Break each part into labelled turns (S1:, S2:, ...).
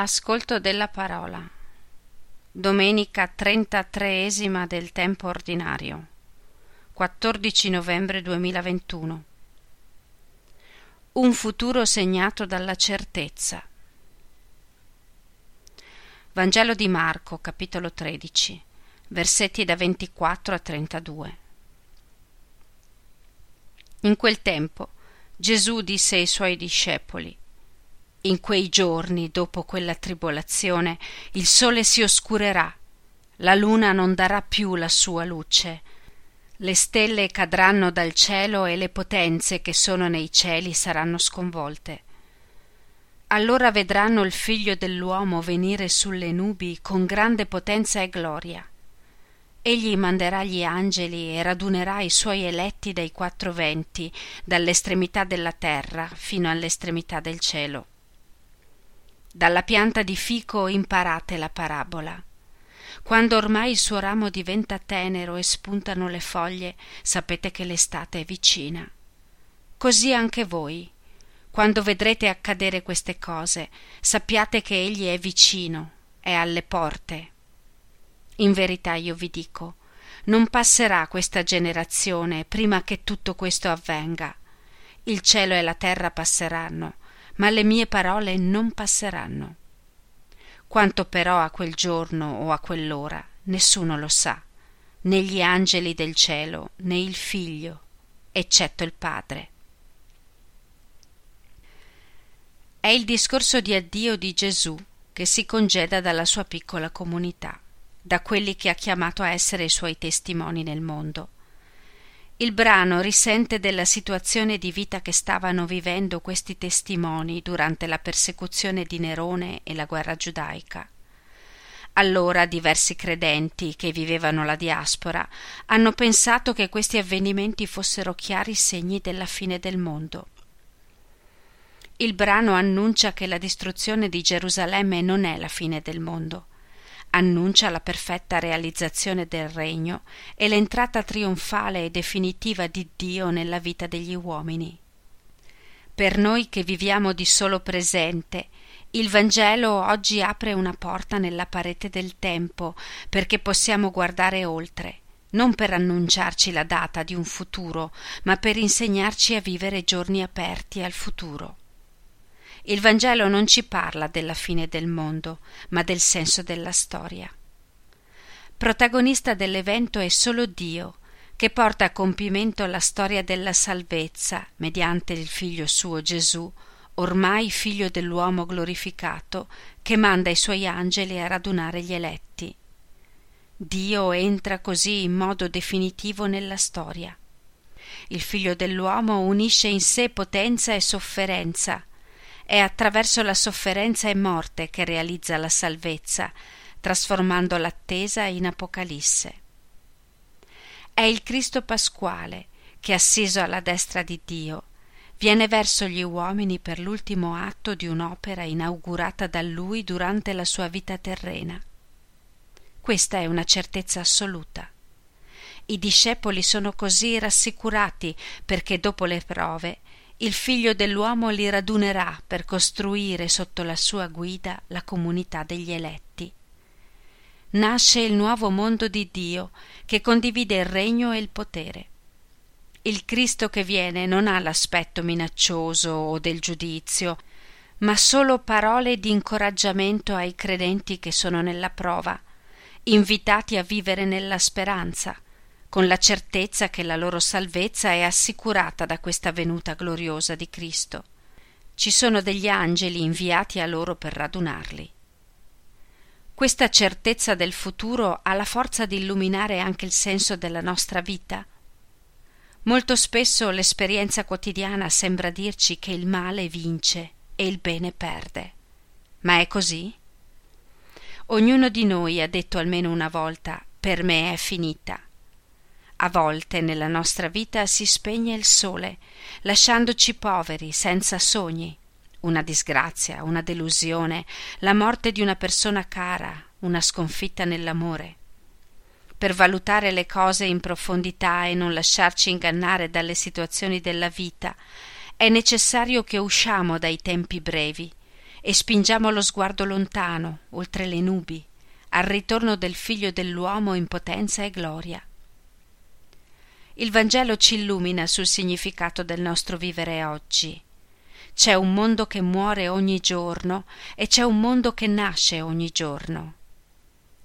S1: Ascolto della parola. Domenica trentatreesima del tempo ordinario. 14 novembre 2021. Un futuro segnato dalla certezza. Vangelo di Marco, capitolo 13, versetti da 24 a 32. In quel tempo Gesù disse ai suoi discepoli in quei giorni, dopo quella tribolazione, il sole si oscurerà, la luna non darà più la sua luce, le stelle cadranno dal cielo e le potenze che sono nei cieli saranno sconvolte. Allora vedranno il figlio dell'uomo venire sulle nubi con grande potenza e gloria. Egli manderà gli angeli e radunerà i suoi eletti dai quattro venti, dall'estremità della terra fino all'estremità del cielo. Dalla pianta di fico imparate la parabola. Quando ormai il suo ramo diventa tenero e spuntano le foglie, sapete che l'estate è vicina. Così anche voi. Quando vedrete accadere queste cose, sappiate che egli è vicino, è alle porte. In verità io vi dico, non passerà questa generazione prima che tutto questo avvenga. Il cielo e la terra passeranno, ma le mie parole non passeranno. Quanto però a quel giorno o a quell'ora nessuno lo sa, né gli angeli del cielo né il figlio, eccetto il Padre. È il discorso di addio di Gesù che si congeda dalla sua piccola comunità, da quelli che ha chiamato a essere i suoi testimoni nel mondo. Il brano risente della situazione di vita che stavano vivendo questi testimoni durante la persecuzione di Nerone e la guerra giudaica. Allora diversi credenti che vivevano la diaspora hanno pensato che questi avvenimenti fossero chiari segni della fine del mondo. Il brano annuncia che la distruzione di Gerusalemme non è la fine del mondo annuncia la perfetta realizzazione del regno e l'entrata trionfale e definitiva di Dio nella vita degli uomini. Per noi che viviamo di solo presente, il Vangelo oggi apre una porta nella parete del tempo perché possiamo guardare oltre, non per annunciarci la data di un futuro, ma per insegnarci a vivere giorni aperti al futuro. Il Vangelo non ci parla della fine del mondo, ma del senso della storia. Protagonista dell'evento è solo Dio, che porta a compimento la storia della salvezza mediante il figlio suo Gesù, ormai figlio dell'uomo glorificato, che manda i suoi angeli a radunare gli eletti. Dio entra così in modo definitivo nella storia. Il figlio dell'uomo unisce in sé potenza e sofferenza, è attraverso la sofferenza e morte che realizza la salvezza, trasformando l'attesa in Apocalisse. È il Cristo pasquale che, assiso alla destra di Dio, viene verso gli uomini per l'ultimo atto di un'opera inaugurata da lui durante la sua vita terrena. Questa è una certezza assoluta. I discepoli sono così rassicurati perché dopo le prove il figlio dell'uomo li radunerà per costruire sotto la sua guida la comunità degli eletti. Nasce il nuovo mondo di Dio che condivide il regno e il potere. Il Cristo che viene non ha l'aspetto minaccioso o del giudizio, ma solo parole di incoraggiamento ai credenti che sono nella prova, invitati a vivere nella speranza, con la certezza che la loro salvezza è assicurata da questa venuta gloriosa di Cristo. Ci sono degli angeli inviati a loro per radunarli. Questa certezza del futuro ha la forza di illuminare anche il senso della nostra vita. Molto spesso l'esperienza quotidiana sembra dirci che il male vince e il bene perde. Ma è così? Ognuno di noi ha detto almeno una volta per me è finita a volte nella nostra vita si spegne il sole, lasciandoci poveri, senza sogni. Una disgrazia, una delusione, la morte di una persona cara, una sconfitta nell'amore. Per valutare le cose in profondità e non lasciarci ingannare dalle situazioni della vita, è necessario che usciamo dai tempi brevi e spingiamo lo sguardo lontano, oltre le nubi, al ritorno del figlio dell'uomo in potenza e gloria. Il Vangelo ci illumina sul significato del nostro vivere oggi. C'è un mondo che muore ogni giorno e c'è un mondo che nasce ogni giorno.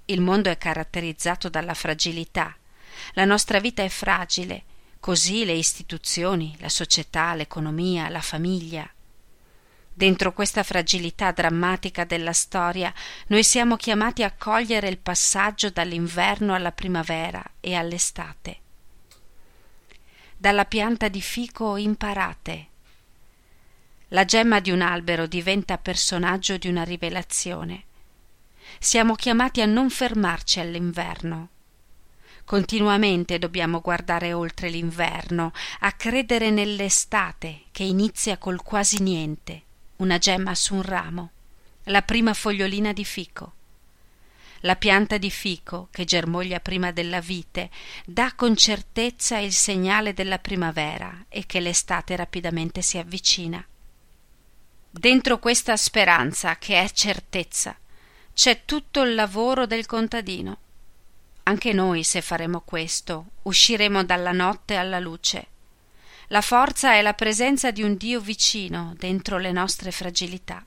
S1: Il mondo è caratterizzato dalla fragilità. La nostra vita è fragile, così le istituzioni, la società, l'economia, la famiglia. Dentro questa fragilità drammatica della storia noi siamo chiamati a cogliere il passaggio dall'inverno alla primavera e all'estate. Dalla pianta di fico imparate. La gemma di un albero diventa personaggio di una rivelazione. Siamo chiamati a non fermarci all'inverno. Continuamente dobbiamo guardare oltre l'inverno, a credere nell'estate che inizia col quasi niente una gemma su un ramo, la prima fogliolina di fico. La pianta di fico, che germoglia prima della vite, dà con certezza il segnale della primavera e che l'estate rapidamente si avvicina. Dentro questa speranza, che è certezza, c'è tutto il lavoro del contadino. Anche noi, se faremo questo, usciremo dalla notte alla luce la forza è la presenza di un Dio vicino dentro le nostre fragilità.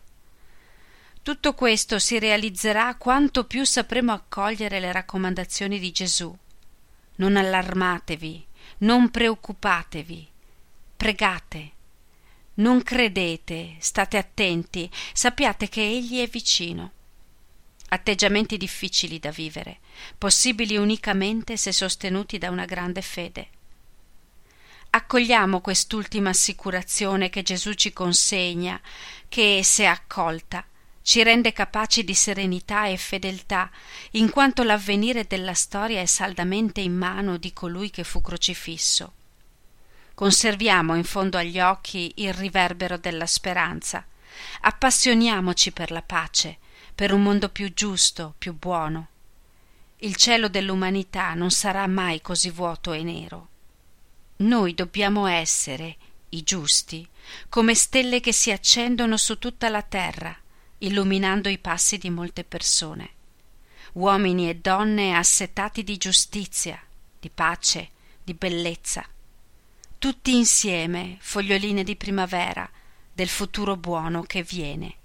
S1: Tutto questo si realizzerà quanto più sapremo accogliere le raccomandazioni di Gesù. Non allarmatevi, non preoccupatevi, pregate, non credete, state attenti, sappiate che Egli è vicino. Atteggiamenti difficili da vivere, possibili unicamente se sostenuti da una grande fede. Accogliamo quest'ultima assicurazione che Gesù ci consegna, che, se accolta, ci rende capaci di serenità e fedeltà, in quanto l'avvenire della storia è saldamente in mano di colui che fu crocifisso. Conserviamo in fondo agli occhi il riverbero della speranza. Appassioniamoci per la pace, per un mondo più giusto, più buono. Il cielo dell'umanità non sarà mai così vuoto e nero. Noi dobbiamo essere, i giusti, come stelle che si accendono su tutta la terra, illuminando i passi di molte persone. Uomini e donne assetati di giustizia, di pace, di bellezza. Tutti insieme, foglioline di primavera, del futuro buono che viene.